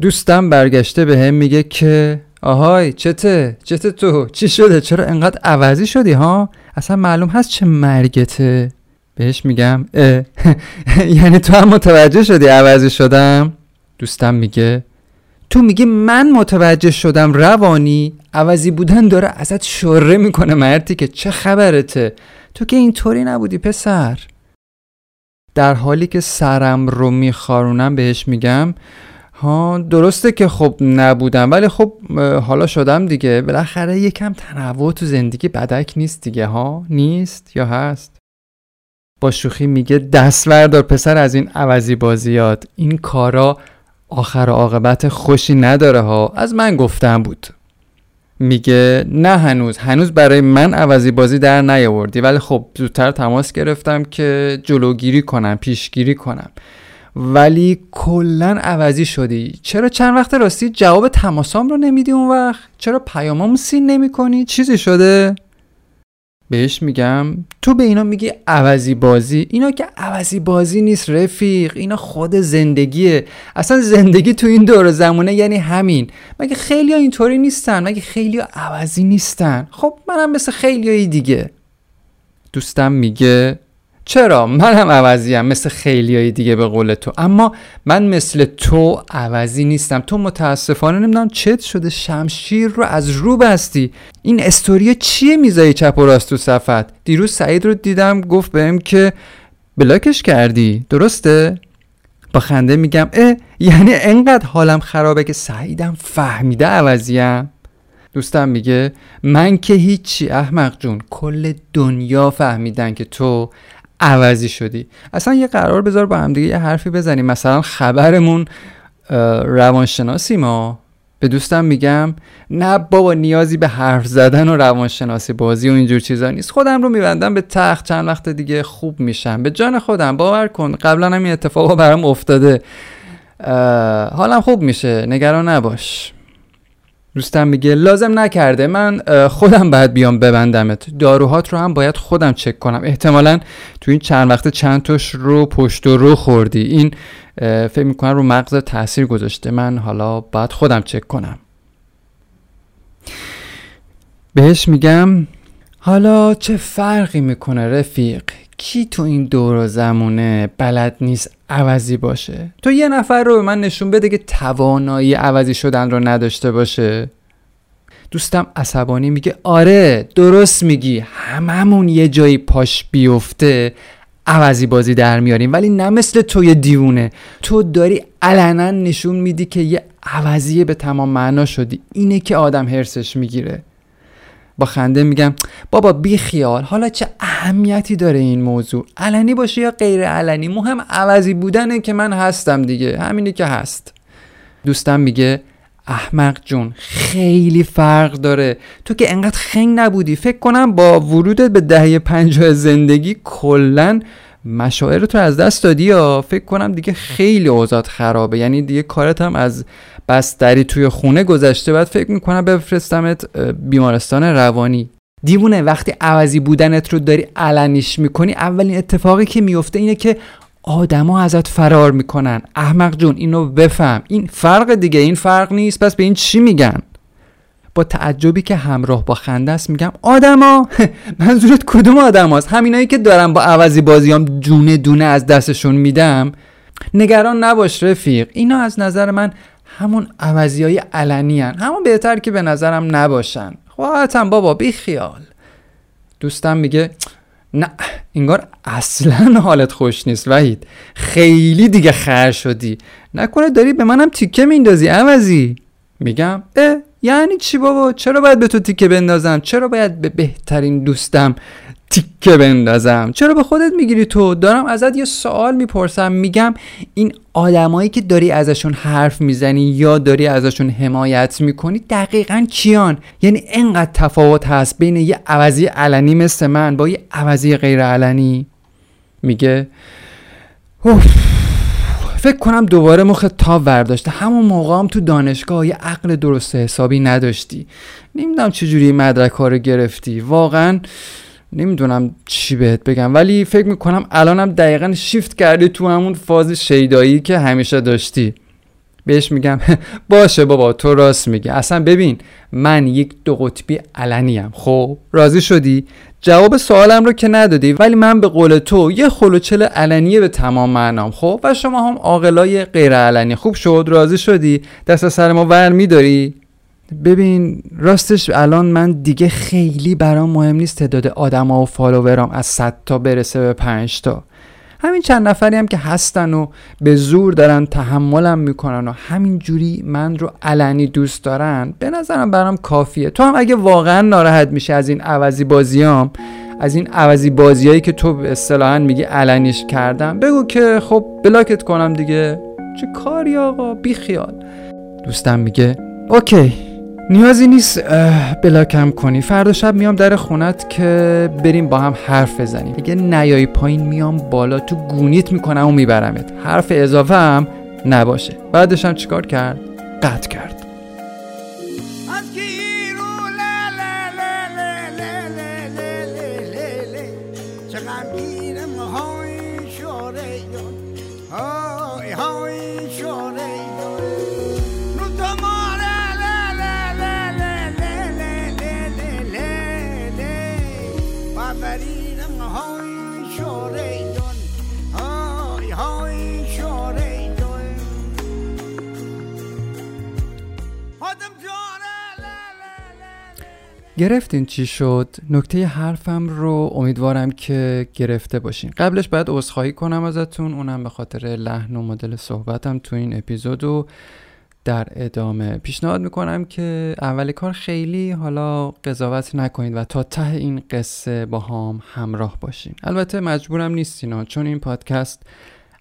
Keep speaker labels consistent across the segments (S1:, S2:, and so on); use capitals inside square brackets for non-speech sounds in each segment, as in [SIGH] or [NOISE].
S1: دوستم برگشته به هم میگه که آهای چته؟ چته تو؟ چی شده؟ چرا انقدر عوضی شدی ها؟ اصلا معلوم هست چه مرگته. بهش میگم [LAUGHS] یعنی تو هم متوجه شدی عوضی شدم؟ دوستم میگه تو میگی من متوجه شدم روانی عوضی بودن داره ازت شره می‌کنه مردی که چه خبرته؟ تو که اینطوری نبودی پسر. در حالی که سرم رو میخارونم بهش میگم ها درسته که خب نبودم ولی خب حالا شدم دیگه. بالاخره یکم تنوع تو زندگی بدک نیست دیگه ها؟ نیست یا هست؟ با شوخی میگه دست وردار پسر از این عوضی بازیات. این کارا آخر عاقبت خوشی نداره ها؟ از من گفتم بود. میگه نه هنوز هنوز برای من عوضی بازی در نیاوردی. ولی خب زودتر تماس گرفتم که جلوگیری کنم پیشگیری کنم. ولی کلا عوضی شدی. چرا چند وقت راستی جواب تماسام رو نمیدی اون وقت؟ چرا پیامامو سین نمی کنی چیزی شده؟ بهش میگم تو به اینا میگی عوضی بازی. اینا که عوضی بازی نیست رفیق. اینا خود زندگیه. اصلا زندگی تو این دور زمونه یعنی همین. مگه خیلی ها اینطوری نیستن؟ مگه خیلی ها عوضی نیستن؟ خب منم مثل خیلی دیگه. دوستم میگه چرا؟ من هم عوضیم مثل خیلی های دیگه به قول تو. اما من مثل تو عوضی نیستم. تو متاسفانه نمی‌دونم چت شده شمشیر رو از رو بستی. این استوری چیه میزایی چپ و راست تو صفت دیروز سعید رو دیدم گفت بهم که بلاکش کردی. درسته؟ با خنده میگم اه یعنی انقدر حالم خرابه که سعیدم فهمیده عوضیم دوستم میگه من که هیچی احمق جون کل دنیا فهمیدن که تو عوضی شدی. اصلا یه قرار بذار با هم دیگه یه حرفی بزنیم. مثلا خبرمون روانشناسی ما. به دوستم میگم نه بابا نیازی به حرف زدن و روانشناسی بازی و اینجور چیزا نیست. خودم رو میبندم به تخت. چند وقت دیگه خوب میشم. به جان خودم باور کن. قبلا هم این اتفاقا برام افتاده. حالم خوب میشه. نگران نباش. دوستم میگه لازم نکرده. من خودم باید بیام ببندمت. داروهات رو هم باید خودم چک کنم. احتمالا تو این چند وقت چند تاش رو پشت و رو خوردی. این فکر می‌کنم رو مغز تاثیر گذاشته. من حالا باید خودم چک کنم. بهش میگم حالا چه فرقی می‌کنه رفیق؟ کی تو این دور و زمونه بلد نیست عوضی باشه؟ تو یه نفر رو به من نشون بده که توانایی عوضی شدن رو نداشته باشه. دوستم عصبانی میگه آره درست میگی. هممون یه جایی پاش بیفته عوضی بازی در میاریم. ولی نه مثل توی دیونه تو داری علنا نشون میدی که یه عوضیه به تمام معنا شدی. اینه که آدم هرسش می‌گیره. با خنده میگم بابا بی خیال حالا چه اهمیتی داره این موضوع؟ علنی باشه یا غیر علنی؟ مهم عوضی بودنه که من هستم دیگه همینی که هست. دوستم میگه احمق جون خیلی فرق داره. تو که انقدر خنگ نبودی فکر کنم با ورودت به دهه پنجاه زندگی کلا مشاعر تو از دست دادی یا؟ فکر کنم دیگه خیلی اوضاعت خرابه. یعنی دیگه کارت هم از بستری توی خونه گذشته بعد فکر می‌کنم بفرستمت بیمارستان روانی. دیوونه وقتی عوضی بودنت رو داری علنیش می‌کنی اولین اتفاقی که میفته اینه که آدما ازت فرار می‌کنن. احمق جون اینو بفهم. این فرق دیگه این فرق نیست. پس به این چی میگن؟ با تعجبی که همراه با خنده است میگم آدما! [LAUGHS] منظورت کدوم آدم هست همینایی که دارم با عوضی بازیام جونه دونه از دستشون میدم. نگران نباش رفیق. اینا از نظر من همون عوضی های علنی هن. همون بهتر که به نظرم نباشن. خواهتم بابا بی خیال. دوستم میگه نه انگار اصلا حالت خوش نیست وحید. خیلی دیگه خر شدی. نکنه داری به منم تیکه میندازی عوضی. میگم اه یعنی چی بابا؟ چرا باید به تو تیکه بندازم؟ چرا باید به بهترین دوستم تیکه بندازم. چرا به خودت می‌گیری تو؟ دارم ازت یه سوال می‌پرسم. میگم این آدمایی که داری ازشون حرف می‌زنی یا داری ازشون حمایت می‌کنی دقیقا کیان؟ یعنی انقدر تفاوت هست بین یه عوضی علنی مثل من با یه عوضی غیر علنی؟ میگه فکر کنم دوباره مخ تا ورداشته همون موقع هم تو دانشگاه یه عقل درست حسابی نداشتی. نمی‌دونم چجوری مدرک ها رو گرفتی. واقعا نمی‌دونم چی بهت بگم ولی فکر می‌کنم الانم دقیقا شیفت کردی تو همون فاز شیدایی که همیشه داشتی. بهش میگم [LAUGHS] باشه بابا تو راست میگی. اصلا ببین من یک دو قطبی علنیم. خب راضی شدی؟ جواب سوالم رو که ندادی ولی من به قول تو یه خلوچل علنیه به تمام معنام. خب و شما هم عاقلای غیر علنی. خوب شد؟ راضی شدی؟ دست سر ما ور میداری؟ ببین راستش الان من دیگه خیلی برام مهم نیست تعداد آدما و فالوورام از 100 تا برسه به 5 تا. همین چند نفری هم که هستن و به زور دارن تحملم می‌کنن و همین جوری من رو علنی دوست دارن به نظرم برام کافیه. تو هم اگه واقعا ناراحت میشه از این عوضی بازیام از این عوضی بازیایی که تو اصطلاحا میگی علنیش کردم بگو که خب بلاکت کنم دیگه. چه کاری آقا؟ بی خیال دوستم میگه اوکی. نیازی نیست بلاکم کنی. فردا شب میام در خونت که بریم با هم حرف بزنیم. اگه نیای پایین میام بالا تو گونیت می‌کنم و میبرمت. حرف اضافه هم نباشه. بعدش هم چیکار کرد؟ قطع کرد. گرفتین چی شد؟ نکته حرفم رو امیدوارم که گرفته باشین. قبلش باید عذرخواهی کنم ازتون. اونم به خاطر لحن و مدل صحبتم تو این اپیزود و در ادامه. پیشنهاد می‌کنم که اول کار خیلی حالا قضاوت نکنید و تا ته این قصه با هم همراه باشین. البته مجبورم نیستین چون این پادکست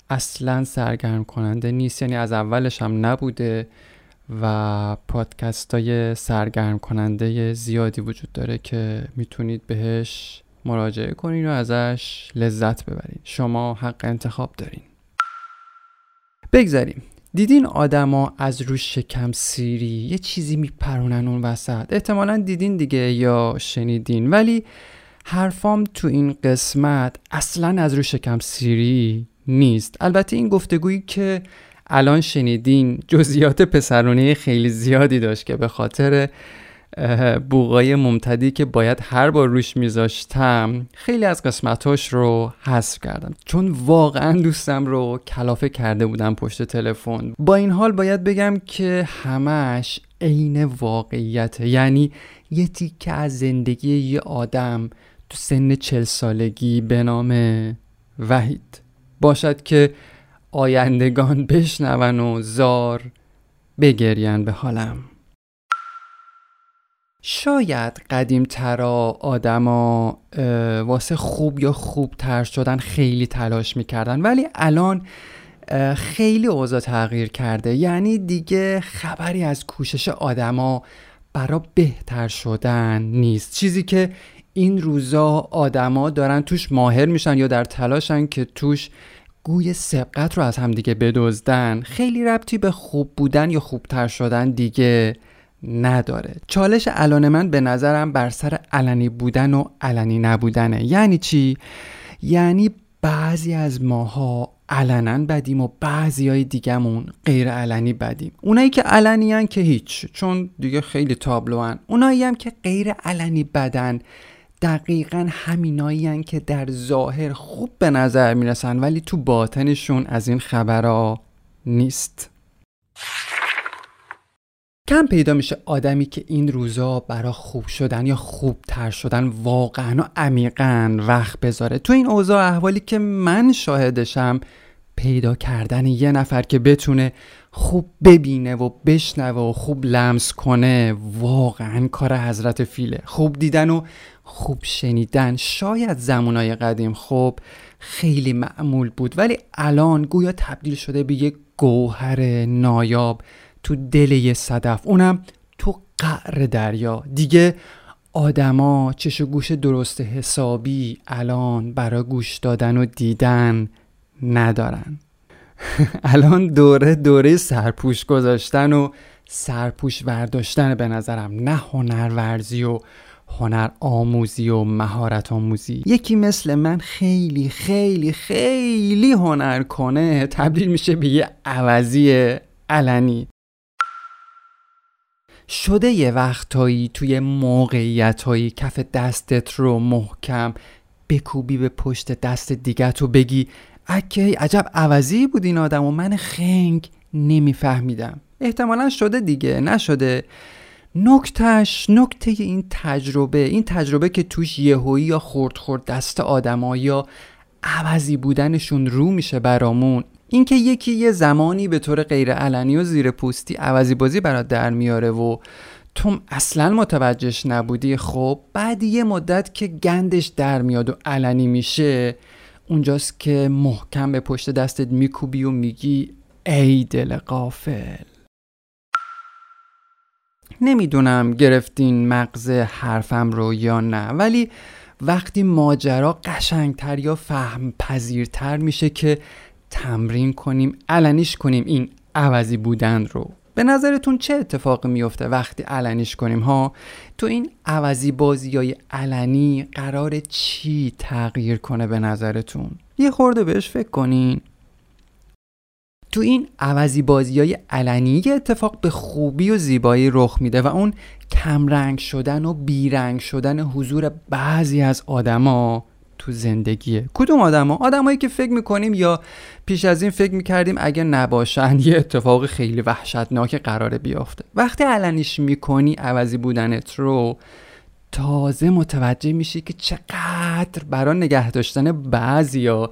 S1: اصلا سرگرم کننده نیست. یعنی از اولش هم نبوده. و پادکست های سرگرم کننده زیادی وجود داره که می‌تونید بهش مراجعه کنین و ازش لذت ببرین. شما حق انتخاب دارین. بگذاریم. دیدین آدما از روش شکم سیری یه چیزی میپرونن اون وسط. احتمالا دیدین دیگه یا شنیدین. ولی حرفام تو این قسمت اصلا از روش شکم سیری نیست. البته این گفتگویی که الان شنیدین جزئیات پسرونه خیلی زیادی داشت که به خاطر بوغای ممتدی که باید هر بار روش میذاشتم خیلی از قسمتاش رو حذف کردم. چون واقعا دوستم رو کلافه کرده بودم پشت تلفن. با این حال باید بگم که همش عین واقعیته. یعنی یه تیکه از زندگی یه آدم تو سن چل سالگی به نام وحید. باشد که آیندگان بشنون و زار بگرین به حالم. شاید قدیم ترا آدما واسه خوب یا خوب تر شدن خیلی تلاش می‌کردن ولی الان خیلی اوضاع تغییر کرده. یعنی دیگه خبری از کوشش آدما برا بهتر شدن نیست. چیزی که این روزا آدما دارن توش ماهر میشن یا در تلاشن که توش گوی سبقت رو از همدیگه بدزدن. خیلی ربطی به خوب بودن یا خوبتر شدن دیگه نداره. چالش الان من به نظرم بر سر علنی بودن و علنی نبودنه. یعنی چی؟ یعنی بعضی از ماها علنا بدیم و بعضی های دیگهمون غیر علنی بدیم. اونایی که علنی که هیچ چون دیگه خیلی تابلوان. اونایی هم که غیر علنی بدن. دقیقا همینایی که در ظاهر خوب به نظر می‌رسن ولی تو باطنشون از این خبرها نیست. کم پیدا میشه آدمی که این روزا برا خوب شدن یا خوب تر شدن واقعا و عمیقا وقت بذاره. تو این اوضاع احوالی که من شاهدشم پیدا کردن یه نفر که بتونه خوب ببینه و بشنوه و خوب لمس کنه. واقعا کار حضرت فیله. خوب دیدن و خوب شنیدن. شاید زمانای قدیم خب خیلی معمول بود. ولی الان گویا تبدیل شده به یک گوهر نایاب تو دل یه صدف. اونم تو قعر دریا. دیگه آدما چش و گوش درست حسابی الان برای گوش دادن و دیدن ندارن. [LAUGHS] الان دوره دوره سرپوش گذاشتن و سرپوش ورداشتن به نظرم. نه هنرورزی و هنر آموزی و مهارت آموزی. یکی مثل من خیلی خیلی خیلی هنر کنه تبدیل میشه به یه عوضی علنی. شده یه وقتایی توی موقعیتهایی کف دستت رو محکم بکوبی به پشت دست دیگت رو بگی اکه عجب عوضی بود این آدم و من خنگ نمیفهمیدم. احتمالا شده دیگه نشده. نکتش نکته این تجربه این تجربه که توش یهویی یا خورد خورد دست آدما یا عوضی بودنشون رو میشه برامون. اینکه یکی یه زمانی به طور غیر علنی و زیر پوستی عوضی بازی برات در میاره و تو اصلا متوجهش نبودی خب بعد یه مدت که گندش در میاد و علنی میشه اونجاست که محکم به پشت دستت میکوبی و میگی ای دل قافل نمی‌دونم گرفتین مغز حرفم رو یا نه ولی وقتی ماجرا قشنگتر یا فهم پذیرتر میشه که تمرین کنیم علنیش کنیم این عوضی بودن رو. به نظرتون چه اتفاقی میفته وقتی علنیش کنیم ها؟ تو این عوضی بازی های علنی قرار چی تغییر کنه به نظرتون؟ یه خورده بهش فکر کنین. تو این عوضی بازی های علنی یه اتفاق به خوبی و زیبایی رخ میده و اون کمرنگ شدن و بیرنگ شدن حضور بعضی از آدما تو زندگیه. کدوم آدما؟ آدمایی که فکر می‌کنیم یا پیش از این فکر می‌کردیم اگه نباشن یه اتفاق خیلی وحشتناک قراره بیافته. وقتی علنیش می‌کنی عوضی بودنت رو تازه متوجه میشی که چقدر برای نگه داشتن بعضیا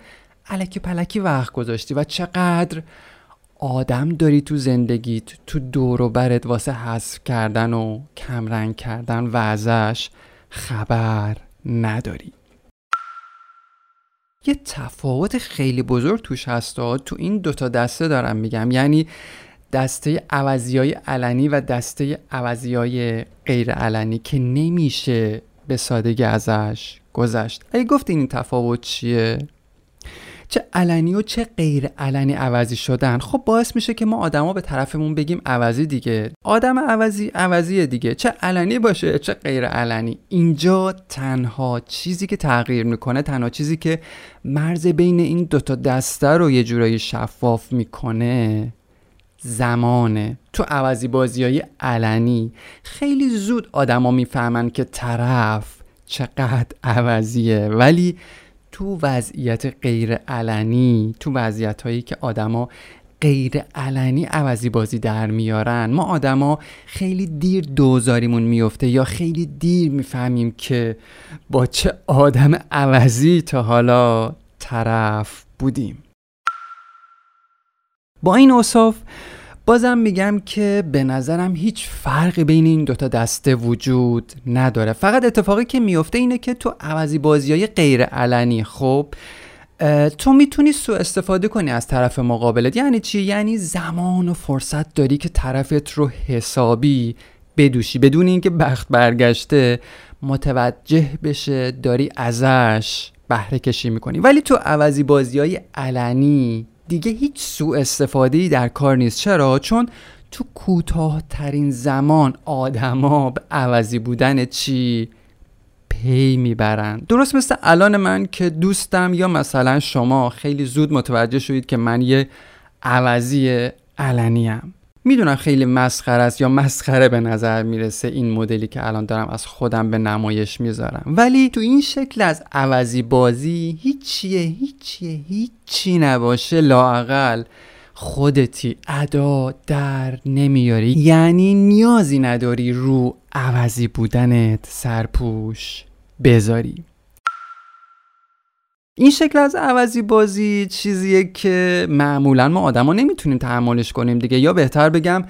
S1: علکی پلکی وقت گذاشتی و چقدر آدم داری تو زندگیت تو دور و برت واسه حذف کردن و کمرنگ کردن و ازش خبر نداری. یه تفاوت خیلی بزرگ توش هست تو این دوتا دسته دارم میگم. یعنی دسته عوضی های علنی و دسته عوضی های غیر علنی که نمیشه به سادگی ازش گذشت. اگه گفتین این تفاوت چیه؟ چه علنی و چه غیر علنی عوضی شدن. خب باعث میشه که ما آدما به طرفمون بگیم عوضی دیگه. آدم عوضی عوضی دیگه. چه علنی باشه چه غیر علنی. اینجا تنها چیزی که تغییر می‌کنه تنها چیزی که مرز بین این دوتا دسته رو یه جورایی شفاف می‌کنه زمانه. تو عوضی بازی های علنی خیلی زود آدما می‌فهمن که طرف چقدر عوضیه. ولی تو وضعیت غیر علنی تو وضعیت هایی که آدما غیر علنی عوضی بازی در میارن. ما آدما خیلی دیر دوزاریمون میفته یا خیلی دیر می‌فهمیم که با چه آدم عوضی تا حالا طرف بودیم. با این اصاف بازم میگم که به نظرم هیچ فرقی بین این دوتا دسته وجود نداره. فقط اتفاقی که میفته اینه که تو عوضی بازی های غیر علنی خب تو می‌تونی سو استفاده کنی از طرف مقابلت. یعنی چی؟ یعنی زمان و فرصت داری که طرفت رو حسابی بدوشی. بدون اینکه بخت برگشته متوجه بشه داری ازش بهره کشی می‌کنی. ولی تو عوضی بازی های علنی دیگه هیچ سوء استفاده در کار نیست. چرا؟ چون تو کوتاهترین زمان آدما به عوضی بودن چی؟ پی می‌برن. درست مثل الان من که دوستم یا مثلا شما خیلی زود متوجه شدید که من یه عوضی علنیم می‌دونم خیلی مسخره است یا مسخره به نظر می‌رسه این مدلی که الان دارم از خودم به نمایش می‌ذارم. ولی تو این شکل از عوضی بازی هیچیه هیچیه هیچی نباشه. لاقل خودتی ادا در نمیاری. یعنی نیازی نداری رو عوضی بودنت سرپوش بذاری. این شکل از عوضی بازی چیزیه که معمولا ما آدما نمی‌تونیم تحملش کنیم دیگه. یا بهتر بگم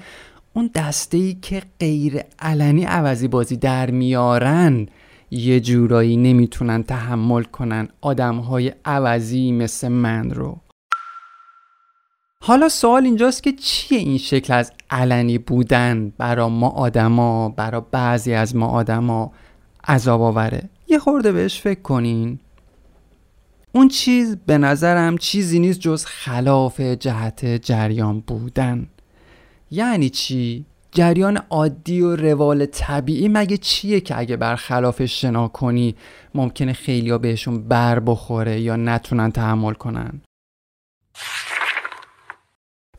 S1: اون دسته ای که غیر علنی عوضی بازی در میارن یه جورایی نمی‌تونن تحمل کنن آدم های عوضی مثل من رو. حالا سوال اینجاست که چیه این شکل از علنی بودن برا ما آدما برا بعضی از ما آدما عذاب آوره یه خورده بهش فکر کنین. اون چیز به نظرم چیزی نیست جز خلاف جهت جریان بودن. یعنی چی؟ جریان عادی و روال طبیعی مگه چیه که اگه برخلافش شنا کنی ممکنه خیلیا بهشون بر بخوره یا نتونن تحمل کنن؟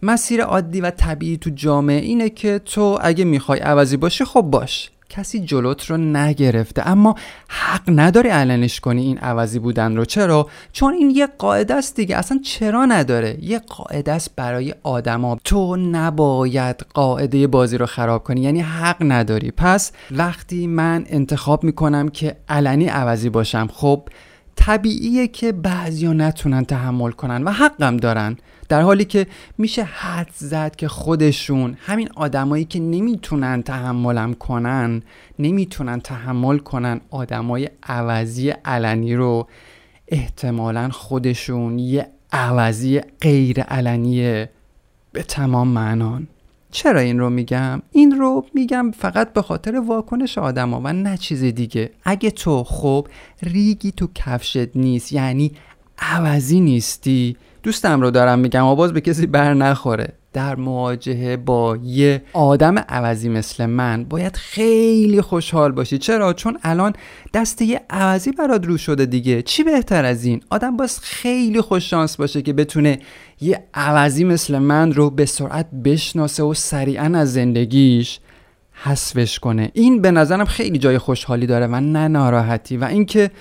S1: مسیر عادی و طبیعی تو جامعه اینه که تو اگه می‌خوای عوضی باشی خب باش. کسی جلوت رو نگرفته. اما حق نداری علنش کنی این عوضی بودن رو. چرا؟ چون این یه قاعده است دیگه. اصلا چرا نداره؟ یه قاعده است برای آدما. تو نباید قاعده بازی رو خراب کنی. یعنی حق نداری. پس وقتی من انتخاب می‌کنم که علنی عوضی باشم خب طبیعیه که بعضیا نتونن تحمل کنن و حقم دارن. در حالی که میشه حد زد که خودشون همین آدمایی که نمی‌تونن تحملم کنن نمی‌تونن تحمل کنن آدمای عوضی علنی رو احتمالا خودشون یه عوضی غیر علنیه به تمام معنان. چرا این رو میگم؟ این رو میگم فقط به خاطر واکنش آدم ها و نه چیز دیگه. اگه تو خب ریگی تو کفشت نیست یعنی عوضی نیستی. دوستم رو دارم میگم و باز به کسی بر نخوره. در مواجهه با یه آدم عوضی مثل من باید خیلی خوشحال باشی. چرا؟ چون الان دسته یه عوضی برات رو شده دیگه. چی بهتر از این؟ آدم باز خیلی خوش شانس باشه که بتونه یه عوضی مثل من رو به سرعت بشناسه و سریعا از زندگیش حذفش کنه. این به نظرم خیلی جای خوشحالی داره و نه ناراحتی. و اینکه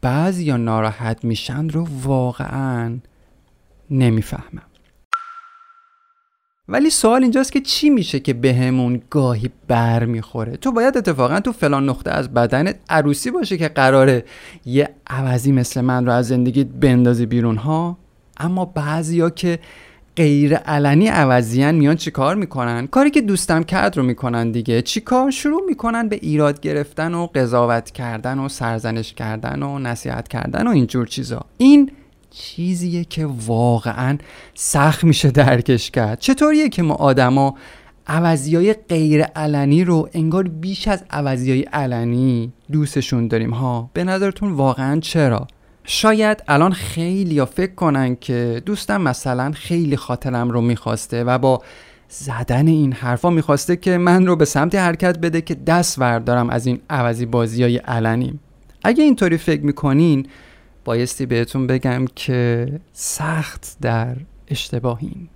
S1: بعضی یا ناراحت میشن رو واقعا نمی‌فهمم. ولی سوال اینجاست که چی میشه که بهمون گاهی بر می‌خوره تو باید اتفاقا تو فلان نقطه از بدنت عروسی باشه که قراره یه عوضی مثل من رو از زندگیت بندازی بیرون ها؟ اما بعضیا که غیر علنی عوضیان میان چیکار می‌کنن؟ کاری که دوستم کرد رو می‌کنن دیگه. چیکار شروع می‌کنن به ایراد گرفتن و قضاوت کردن و سرزنش کردن و نصیحت کردن و اینجور چیزا. این چیزیه که واقعا سخت میشه درکش کرد. چطوریه که ما آدما عوضی های غیر علنی رو انگار بیش از عوضی های علنی دوستشون داریم؟ ها به نظرتون واقعا چرا؟ شاید الان خیلی یا فکر کنن که دوستم مثلا خیلی خاطرم رو می‌خواسته و با زدن این حرفا می‌خواسته که من رو به سمت حرکت بده که دست وردارم از این عوضی بازی های علنی. اگه اینطوری فکر می‌کنین بایستی بهتون بگم که سخت در اشتباهین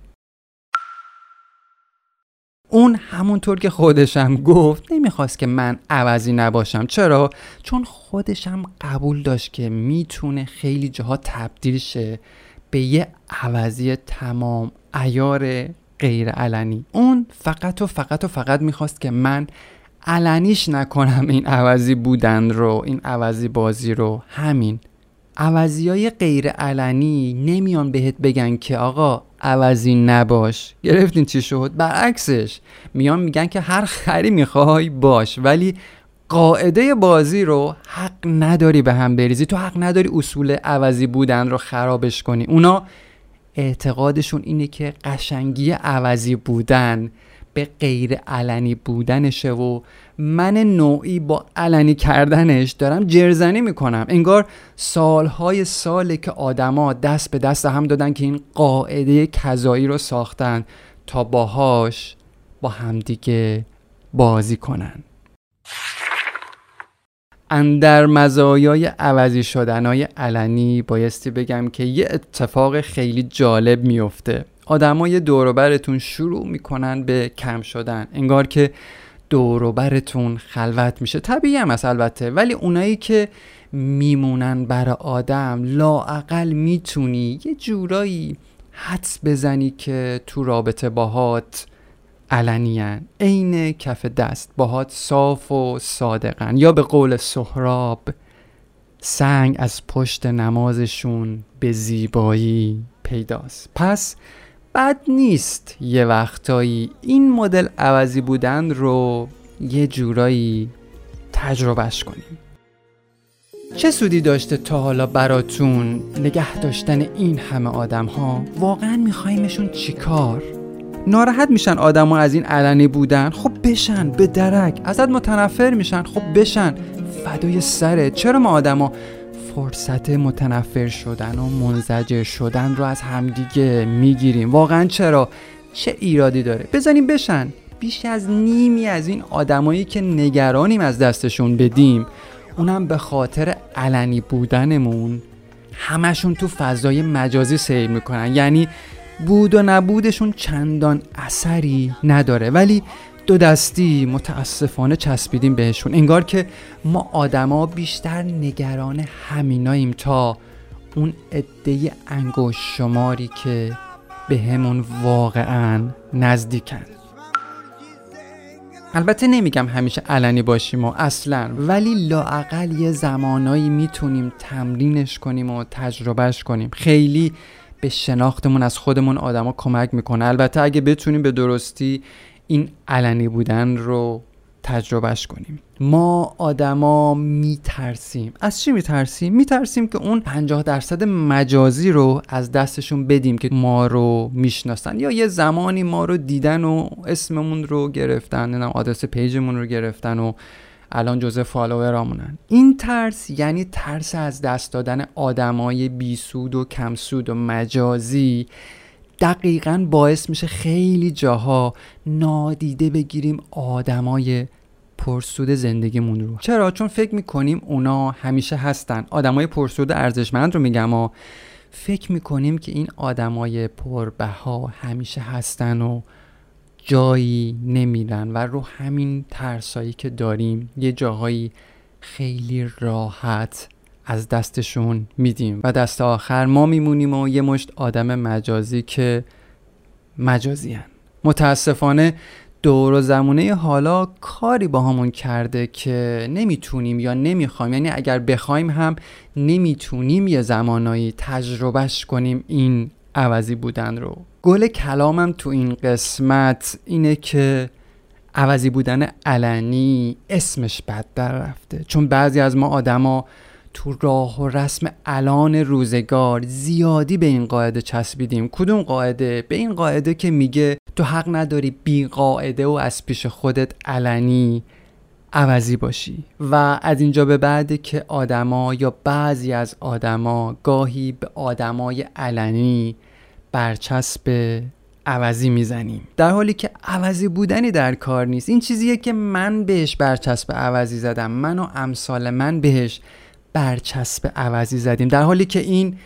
S1: اون همونطور که خودشم گفت نمی‌خواست که من عوضی نباشم. چرا؟ چون خودشم قبول داشت که می‌تونه خیلی جاها تبدیل شه به یه عوضی تمام ایار غیر علنی اون فقط و فقط و فقط می‌خواست که من علنیش نکنم این عوضی بودن رو این عوضی بازی رو. همین. عوضی های غیر علنی نمیان بهت بگن که آقا عوضی نباش. گرفتین چی شد؟ برعکسش میان میگن که هر خری می‌خوای باش ولی قاعده بازی رو حق نداری به هم بریزی. تو حق نداری اصول عوضی بودن رو خرابش کنی. اونا اعتقادشون اینه که قشنگی عوضی بودن به غیر علنی بودنشه و من نوعی با علنی کردنش دارم جرزنی می‌کنم. انگار سالهای ساله که آدما دست به دست هم دادن که این قاعده کذایی رو ساختن تا باهاش با همدیگه بازی کنن. اندر مزایای عوضی شدنهای علنی بایستی بگم که یه اتفاق خیلی جالب میفته آدمای دوروبرتون شروع می‌کنن به کم شدن. انگار که دوروبرتون خلوت میشه. طبیعی هم البته ولی اونایی که میمونن برای آدم لاعقل می‌تونی یه جورایی حدس بزنی که تو رابطه باهات علنیان عین کف دست. باهات صاف و صادقن یا به قول سهراب سنگ از پشت نمازشون به زیبایی پیداست. پس بد نیست یه وقتایی این مدل عوضی بودن رو یه جورایی تجربهش کنیم. چه سودی داشته تا حالا براتون نگه داشتن این همه آدم ها واقعا میخوایمشون چیکار؟ ناراحت میشن آدما از این علنی بودن؟ خب بشن به درک. ازت متنفر میشن؟ خب بشن. فدای سره. چرا ما آدما فرصت متنفر شدن و منزجر شدن رو از همدیگه می‌گیریم. واقعا چرا؟ چه ایرادی داره؟ بزنیم بشن. بیش از نیمی از این آدمایی که نگرانیم از دستشون بدیم. اونم به خاطر علنی بودنمون. همشون تو فضای مجازی سیر می‌کنن. یعنی بود و نبودشون چندان اثری نداره. ولی دو دستی متاسفانه چسبیدیم بهشون. انگار که ما آدما بیشتر نگران همیناییم تا اون عده انگوش شماری که به همون واقعا نزدیکن. البته نمیگم همیشه علنی باشیم و اصلا ولی لاعقل یه زمانایی می‌تونیم تمرینش کنیم و تجربهش کنیم. خیلی به شناختمون از خودمون آدما کمک می‌کنه. البته اگه بتونیم به درستی این علنی بودن رو تجربهش کنیم. ما آدما میترسیم. از چی میترسیم؟ میترسیم که اون 50 درصد مجازی رو از دستشون بدیم که ما رو می‌شناسن یا یه زمانی ما رو دیدن و اسممون رو گرفتن نه آدرس پیجمون رو گرفتن و الان جزء فالوورامونن. این ترس یعنی ترس از دست دادن آدمای بیسود و کمسود و مجازی دقیقا باعث میشه خیلی جاها نادیده بگیریم آدمای پرسود زندگیمون رو. چرا؟ چون فکر می‌کنیم اونا همیشه هستن. آدمای پرسود ارزشمند رو میگم و فکر می‌کنیم که این آدمای پربها همیشه هستن و جایی نمیرن و رو همین ترسایی که داریم یه جاهایی خیلی راحت از دستشون میدیم. و دست آخر ما میمونیم و یه مشت آدم مجازی که مجازی هن. متاسفانه دور و زمونه حالا کاری با همون کرده که نمی‌تونیم یا نمی‌خوایم. یعنی اگر بخوایم هم نمی‌تونیم یه زمانایی تجربهش کنیم این عوضی بودن رو. گل کلامم تو این قسمت اینه که عوضی بودن علنی اسمش بد در رفته. چون بعضی از ما آدما تو راه و رسم الان روزگار زیادی به این قاعده چسبیدیم. کدوم قاعده؟ به این قاعده که میگه تو حق نداری بی قاعده و از پیش خودت علنی عوضی باشی. و از اینجا به بعد که آدما یا بعضی از آدما گاهی به آدمای علنی برچسب عوضی می‌زنیم. در حالی که عوضی بودنی در کار نیست. این چیزیه که من بهش برچسب عوضی زدم. من و امثال من بهش برچسب عوضی زدیم. در حالی که این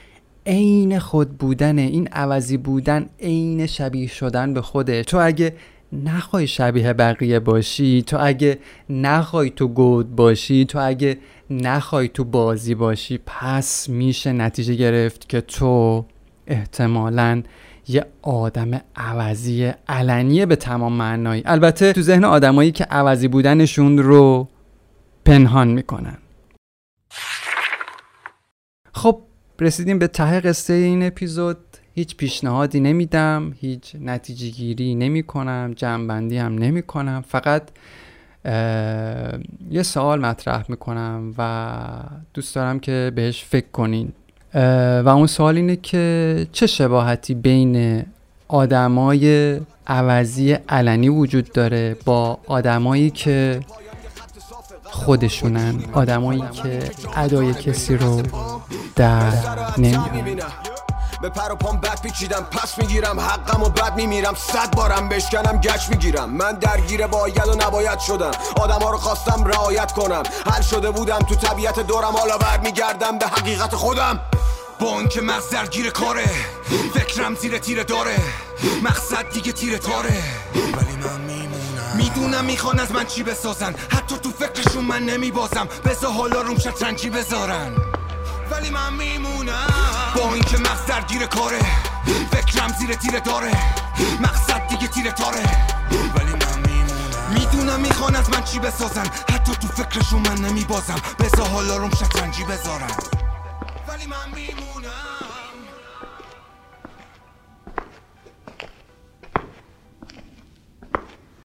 S1: عین خود بودن این عوضی بودن عین شبیه شدن به خوده. تو اگه نخوای شبیه بقیه باشی تو اگه نخوای تو گود باشی تو اگه نخوای تو بازی باشی پس میشه نتیجه گرفت که تو احتمالا یه آدم عوضی علنیه به تمام معنایی. البته تو ذهن آدمایی که عوضی بودنشون رو پنهان می‌کنن. خب رسیدیم به ته قصه این اپیزود. هیچ پیشنهادی نمیدم هیچ نتیجه گیری نمی کنم جمعبندی هم نمی کنم فقط یه سوال مطرح می‌کنم و دوست دارم که بهش فکر کنین. و اون سوال اینه که چه شباهتی بین آدمای عوضی علنی وجود داره با آدمایی که خودشونن آدمایی که ادای کسی رو در نمیارن به پر و پام بد پیچیدم پس می‌گیرم حقم و بد میمیرم. صد بارم بشکنم گچ می‌گیرم. من درگیر باید و نباید شدم. آدم ها رو خواستم رعایت کنم. حل شده بودم تو طبیعت دورم حالا بر میگردم به حقیقت خودم. با اینکه مغز درگیر کاره فکرم زیر تیره داره. مقصد دیگه تیره تاره. ولی من میمونم می‌دونم می‌خوان از من چی بسازن. حتی تو فکرشون من نمیبازم. بزا حالا روم شطرنجی بذارن. ولی من میمونم. با اینکه مغز درگیر کاره فکرم زیر تیره داره. مقصد دیگه تیره تاره. ولی من میمونم. می‌دونم می‌خوان از من چی بسازن. حتی تو فکرشون من نمیبازم. بزا حالا روم شطرنجی بذارن. ولی من میمونم.